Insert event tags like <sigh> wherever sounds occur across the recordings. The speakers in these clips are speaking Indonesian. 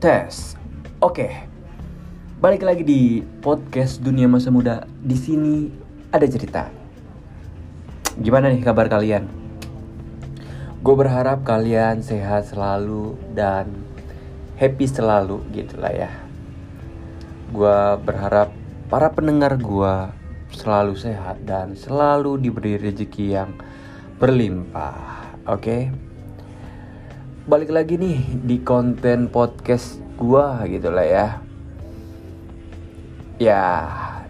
tes. Oke. Balik lagi di podcast Dunia Masa Muda. Di sini ada cerita. Gimana nih kabar kalian? Gue berharap kalian sehat selalu dan happy selalu gitu lah ya. Gue berharap para pendengar gue selalu sehat dan selalu diberi rezeki yang berlimpah. Oke. Balik lagi nih di konten podcast gua gitu lah ya. Ya,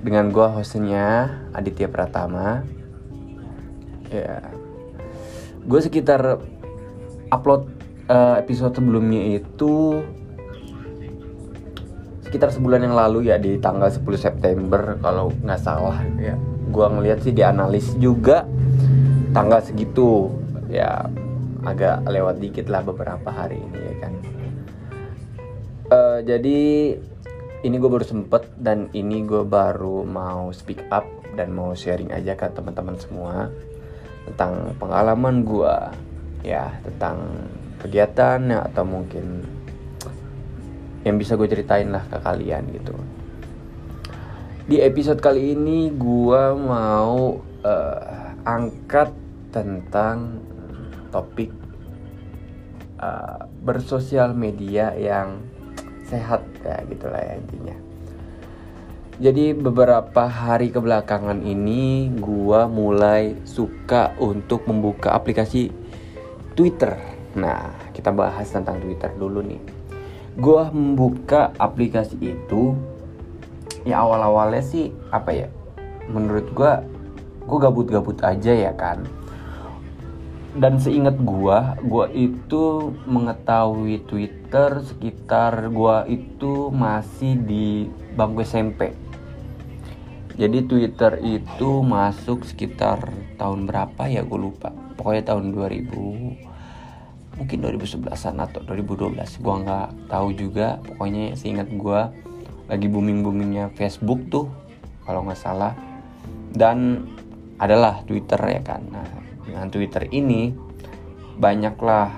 dengan gua hostnya Aditya Pratama. Ya. Gue sekitar upload uh, episode sebelumnya itu sekitar sebulan yang lalu ya di tanggal 10 September kalau nggak salah ya. Gua ngeliat sih di analis juga tanggal segitu ya agak lewat dikit lah beberapa hari ini ya kan? Uh, jadi ini gue baru sempet dan ini gue baru mau speak up dan mau sharing aja ke teman-teman semua tentang pengalaman gue ya tentang kegiatan ya, atau mungkin yang bisa gue ceritain lah ke kalian gitu. Di episode kali ini gue mau uh, angkat tentang topik uh, bersosial media yang sehat ya gitulah ya intinya. Jadi beberapa hari kebelakangan ini gua mulai suka untuk membuka aplikasi Twitter. Nah, kita bahas tentang Twitter dulu nih. Gua membuka aplikasi itu ya awal-awalnya sih apa ya? Menurut gua gua gabut-gabut aja ya kan dan seingat gua gua itu mengetahui Twitter sekitar gua itu masih di bangku SMP jadi Twitter itu masuk sekitar tahun berapa ya gue lupa. Pokoknya tahun 2000 mungkin 2011an atau 2012 gua nggak tahu juga. Pokoknya seingat gua lagi booming boomingnya Facebook tuh kalau nggak salah. Dan adalah Twitter ya kan. Nah dengan Twitter ini banyaklah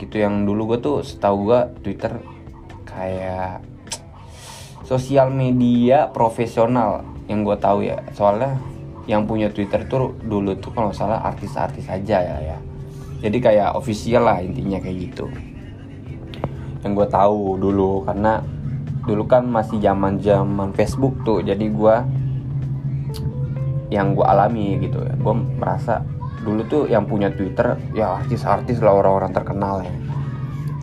gitu yang dulu gue tuh setahu gue Twitter kayak sosial media profesional yang gue tahu ya. Soalnya yang punya Twitter tuh dulu tuh kalau salah artis-artis aja ya ya. Jadi kayak official lah intinya kayak gitu. Yang gue tahu dulu karena dulu kan masih zaman zaman Facebook tuh. Jadi gue yang gue alami gitu ya. Gue merasa dulu tuh yang punya Twitter ya artis-artis lah orang-orang terkenal ya.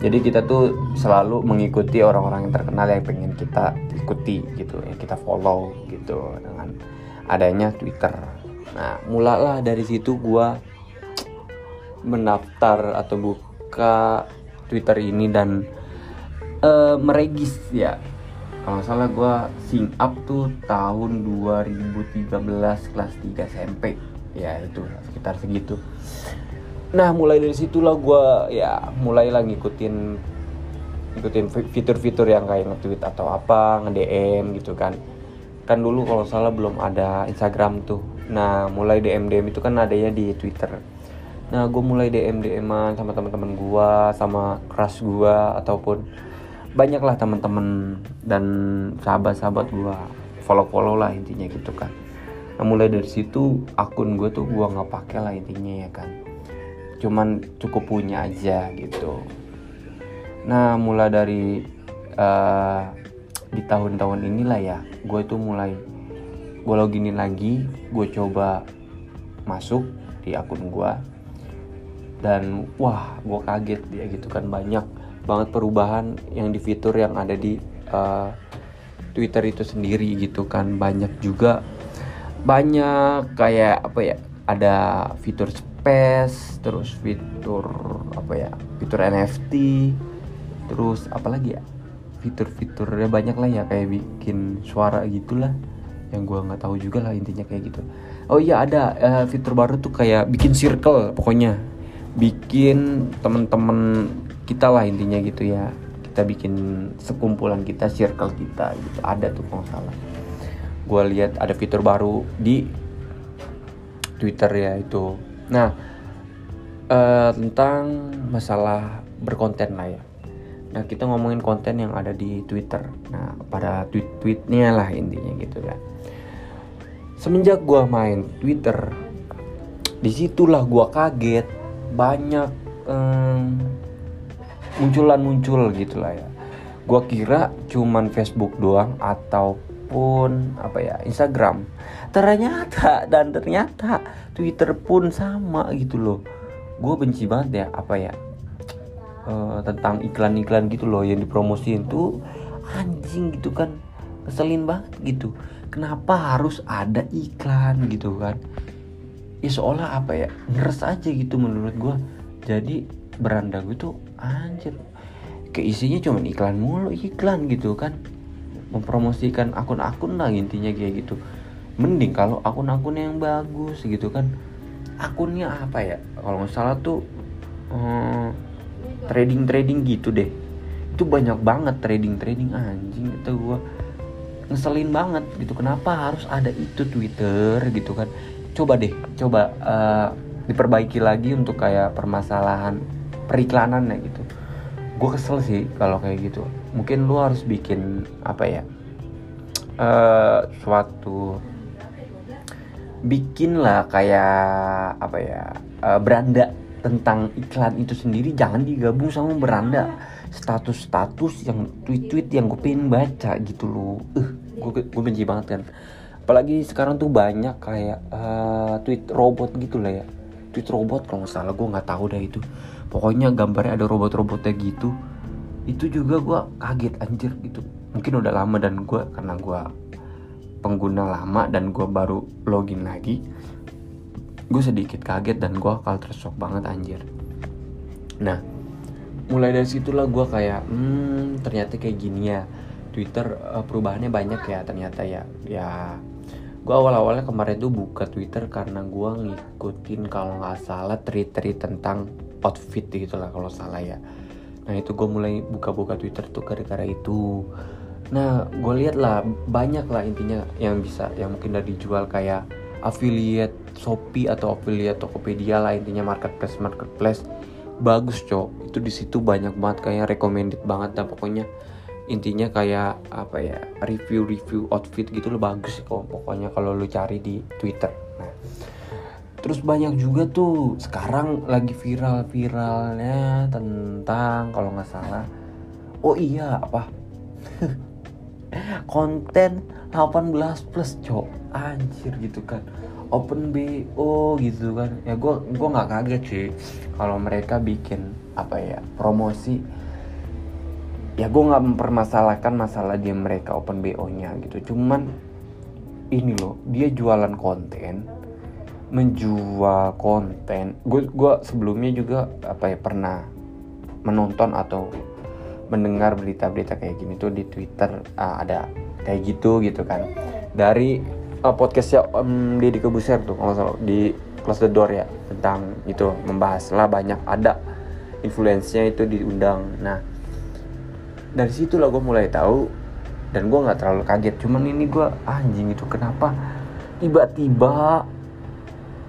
Jadi kita tuh selalu mengikuti orang-orang yang terkenal yang pengen kita ikuti gitu ya kita follow gitu dengan adanya Twitter. Nah mulalah dari situ gua mendaftar atau buka Twitter ini dan uh, meregis ya. Kalau salah gue sing up tuh tahun 2013 kelas 3 SMP ya itu sekitar segitu. Nah mulai dari situlah gue ya mulailah ngikutin ngikutin fitur-fitur yang kayak nge-tweet atau apa nge-DM gitu kan. Kan dulu kalau salah belum ada Instagram tuh. Nah mulai DM DM itu kan adanya di Twitter. Nah gue mulai DM DMan sama teman-teman gue sama crush gue ataupun banyak lah teman-teman dan sahabat-sahabat gue follow-follow lah intinya gitu kan nah mulai dari situ akun gue tuh gue nggak pakai lah intinya ya kan. Cuman cukup punya aja gitu. Nah mulai dari uh, di tahun-tahun inilah ya gue tuh mulai gue loginin lagi gue coba masuk di akun gue dan wah gue kaget ya gitu kan banyak banget perubahan yang di fitur yang ada di uh, Twitter itu sendiri gitu kan. Banyak juga banyak kayak apa ya ada fitur space terus fitur apa ya fitur NFT terus apa lagi ya fitur-fiturnya banyak lah ya kayak bikin suara gitulah yang gue nggak tahu juga lah intinya kayak gitu. Oh iya ada uh, fitur baru tuh kayak bikin circle pokoknya. Bikin temen-temen kita lah intinya gitu ya. Kita bikin sekumpulan kita circle kita gitu. Ada tuh kalau salah gue lihat ada fitur baru di Twitter ya itu. Nah uh, tentang masalah berkonten lah ya. nah kita ngomongin konten yang ada di Twitter nah pada tweet-tweetnya lah intinya gitu kan semenjak gue main Twitter di situlah gue kaget banyak um, munculan muncul gitu lah ya gue kira cuman Facebook doang ataupun apa ya Instagram. Ternyata dan ternyata Twitter pun sama gitu loh. Gue benci banget ya apa ya uh, tentang iklan-iklan gitu loh yang dipromosiin tuh. Anjing gitu kan keselin banget gitu. Kenapa harus ada iklan gitu kan? Ya seolah apa ya ngeres aja gitu menurut gue jadi beranda gue tuh anjir keisinya cuma iklan mulu iklan gitu kan mempromosikan akun-akun lah intinya kayak gitu. Mending kalau akun-akun yang bagus gitu kan. Akunnya apa ya? Kalau nggak salah tuh hmm, trading trading gitu deh. Itu banyak banget trading trading anjing itu gua. Ngeselin banget gitu. Kenapa harus ada itu Twitter gitu kan? Coba deh coba uh, diperbaiki lagi untuk kayak permasalahan periklanan ya gitu. Gue kesel sih kalau kayak gitu mungkin lu harus bikin apa ya uh, suatu bikin lah kayak apa ya uh, beranda tentang iklan itu sendiri. Jangan digabung sama beranda. Status-status yang tweet-tweet yang gue pengen baca gitu loh uh, gue gue benci banget kan. Apalagi sekarang tuh banyak kayak uh, tweet robot gitu lah ya. Tweet robot kalau nggak salah gue nggak tahu dah itu. Pokoknya gambarnya ada robot-robotnya gitu itu juga gue kaget anjir gitu. Mungkin udah lama dan gue karena gue pengguna lama dan gue baru login lagi gue sedikit kaget dan gue akal tersok banget anjir. Nah mulai dari situlah gue kayak hmm ternyata kayak gini ya. Twitter uh, perubahannya banyak ya ternyata ya. Ya gue awal-awalnya kemarin tuh buka Twitter karena gue ngikutin kalau nggak salah tweet-tweet tentang outfit gitu lah kalau salah ya nah itu gue mulai buka-buka Twitter tuh gara-gara itu. Nah gue lihat lah banyak lah intinya yang bisa yang mungkin udah dijual kayak affiliate Shopee atau affiliate Tokopedia lah intinya marketplace marketplace. Bagus cok. Itu di situ banyak banget kayak recommended banget dah pokoknya intinya kayak apa ya review-review outfit gitu lo bagus kok pokoknya kalau lo cari di Twitter. Nah, terus banyak juga tuh sekarang lagi viral-viralnya tentang kalau nggak salah, oh iya apa? <laughs> Konten 18 plus cok. Anjir gitu kan. Open bo gitu kan. Ya gue gue nggak kaget sih kalau mereka bikin apa ya promosi. Ya gue nggak mempermasalahkan masalah dia mereka open bo nya gitu. Cuman ini loh dia jualan konten menjual konten. Gue gua sebelumnya juga apa ya pernah menonton atau mendengar berita-berita kayak gini tuh di twitter uh, ada kayak gitu gitu kan. Dari uh, podcastnya um, Deddy Kebuser tuh kalau salah di Close the Door ya tentang itu membahas lah banyak ada influence-nya itu diundang. Nah dari situ lah gue mulai tahu dan gue nggak terlalu kaget. Cuman ini gue anjing itu kenapa? Tiba-tiba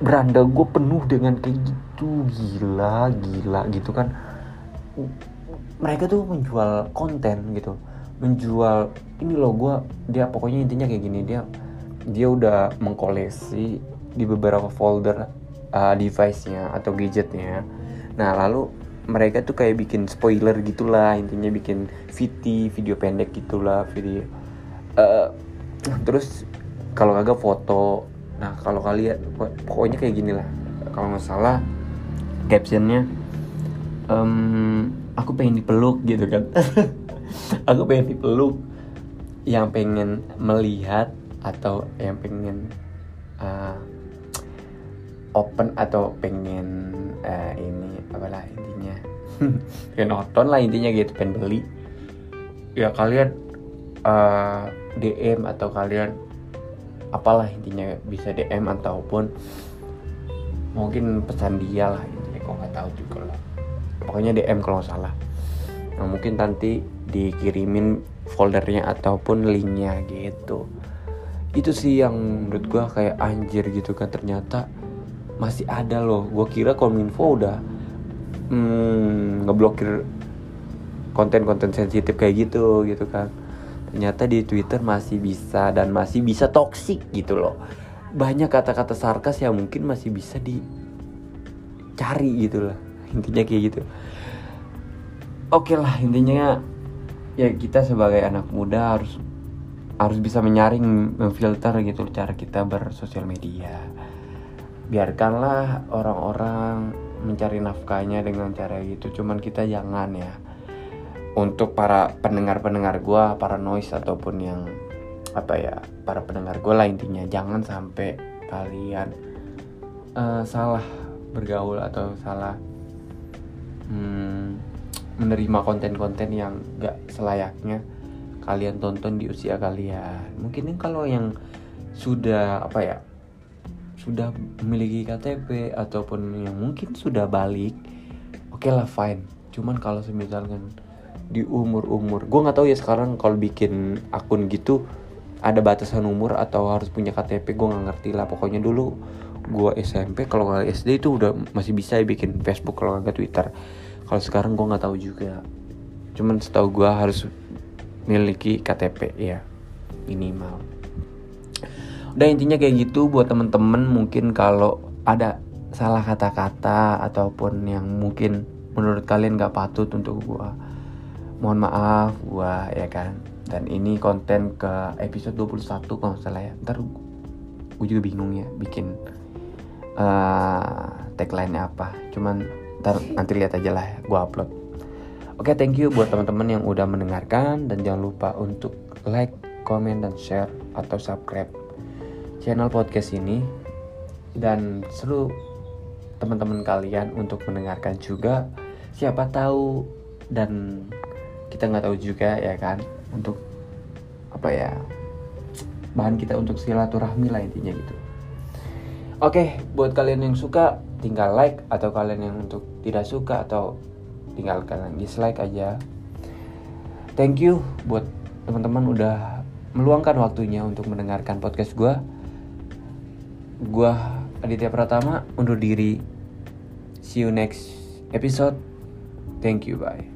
beranda gue penuh dengan kayak gitu. Gila gila gitu kan. Mereka tuh menjual konten gitu. Menjual ini loh gue dia pokoknya intinya kayak gini dia dia udah mengkoleksi di beberapa folder uh, device-nya atau gadgetnya. Nah lalu mereka tuh kayak bikin spoiler gitulah intinya bikin VT video pendek gitulah video uh, terus kalau kagak foto nah kalau kalian pokoknya kayak gini lah. Kalau nggak salah captionnya um, aku pengen dipeluk gitu kan. <laughs> Aku pengen dipeluk yang pengen melihat atau yang pengen uh, open atau pengen uh, ini apalah intinya. <laughs> Pengen nonton lah intinya gitu pengen beli. Ya kalian uh, eh, DM atau kalian apalah intinya bisa DM ataupun mungkin pesan dia lah intinya kok nggak tahu juga lah. Pokoknya DM kalau salah. Nah mungkin nanti dikirimin foldernya ataupun linknya gitu. Itu sih yang menurut gue kayak anjir gitu kan ternyata masih ada loh. Gue kira kominfo udah hmm, ngeblokir konten-konten sensitif kayak gitu gitu kan ternyata di Twitter masih bisa dan masih bisa toksik gitu loh. Banyak kata-kata sarkas yang mungkin masih bisa dicari gitu lah. Intinya kayak gitu. Oke lah intinya ya kita sebagai anak muda harus harus bisa menyaring memfilter gitu cara kita bersosial media. Biarkanlah orang-orang mencari nafkahnya dengan cara gitu. Cuman kita jangan ya untuk para pendengar-pendengar gue, para noise ataupun yang apa ya, para pendengar gue lah intinya jangan sampai kalian uh, salah bergaul atau salah hmm, menerima konten-konten yang gak selayaknya kalian tonton di usia kalian. Mungkin kalau yang sudah apa ya, sudah memiliki KTP ataupun yang mungkin sudah balik, oke okay lah fine. Cuman kalau misalkan di umur-umur. Gue nggak tahu ya sekarang kalau bikin akun gitu ada batasan umur atau harus punya KTP gue nggak ngerti lah. Pokoknya dulu gue SMP kalau nggak SD itu udah masih bisa ya bikin Facebook kalau nggak Twitter. Kalau sekarang gue nggak tahu juga. Cuman setahu gue harus miliki KTP ya minimal. Udah intinya kayak gitu buat temen-temen mungkin kalau ada salah kata-kata ataupun yang mungkin menurut kalian gak patut untuk gue mohon maaf gua ya kan? Dan ini konten ke episode 21 kalau salah ya. Ntar gue juga bingung ya bikin uh, tagline apa. Cuman ntar nanti lihat aja lah gue upload. Oke okay, thank you buat teman-teman yang udah mendengarkan. Dan jangan lupa untuk like comment dan share atau subscribe channel podcast ini. Dan seluruh teman-teman kalian untuk mendengarkan juga. Siapa tahu dan kita nggak tahu juga ya kan? Untuk apa ya bahan kita untuk silaturahmi lah intinya gitu. Oke buat kalian yang suka tinggal like. Atau kalian yang untuk tidak suka atau tinggal kalian dislike aja. Thank you buat teman-teman udah meluangkan waktunya untuk mendengarkan podcast gue gue Aditya Pratama undur diri. See you next episode. Thank you bye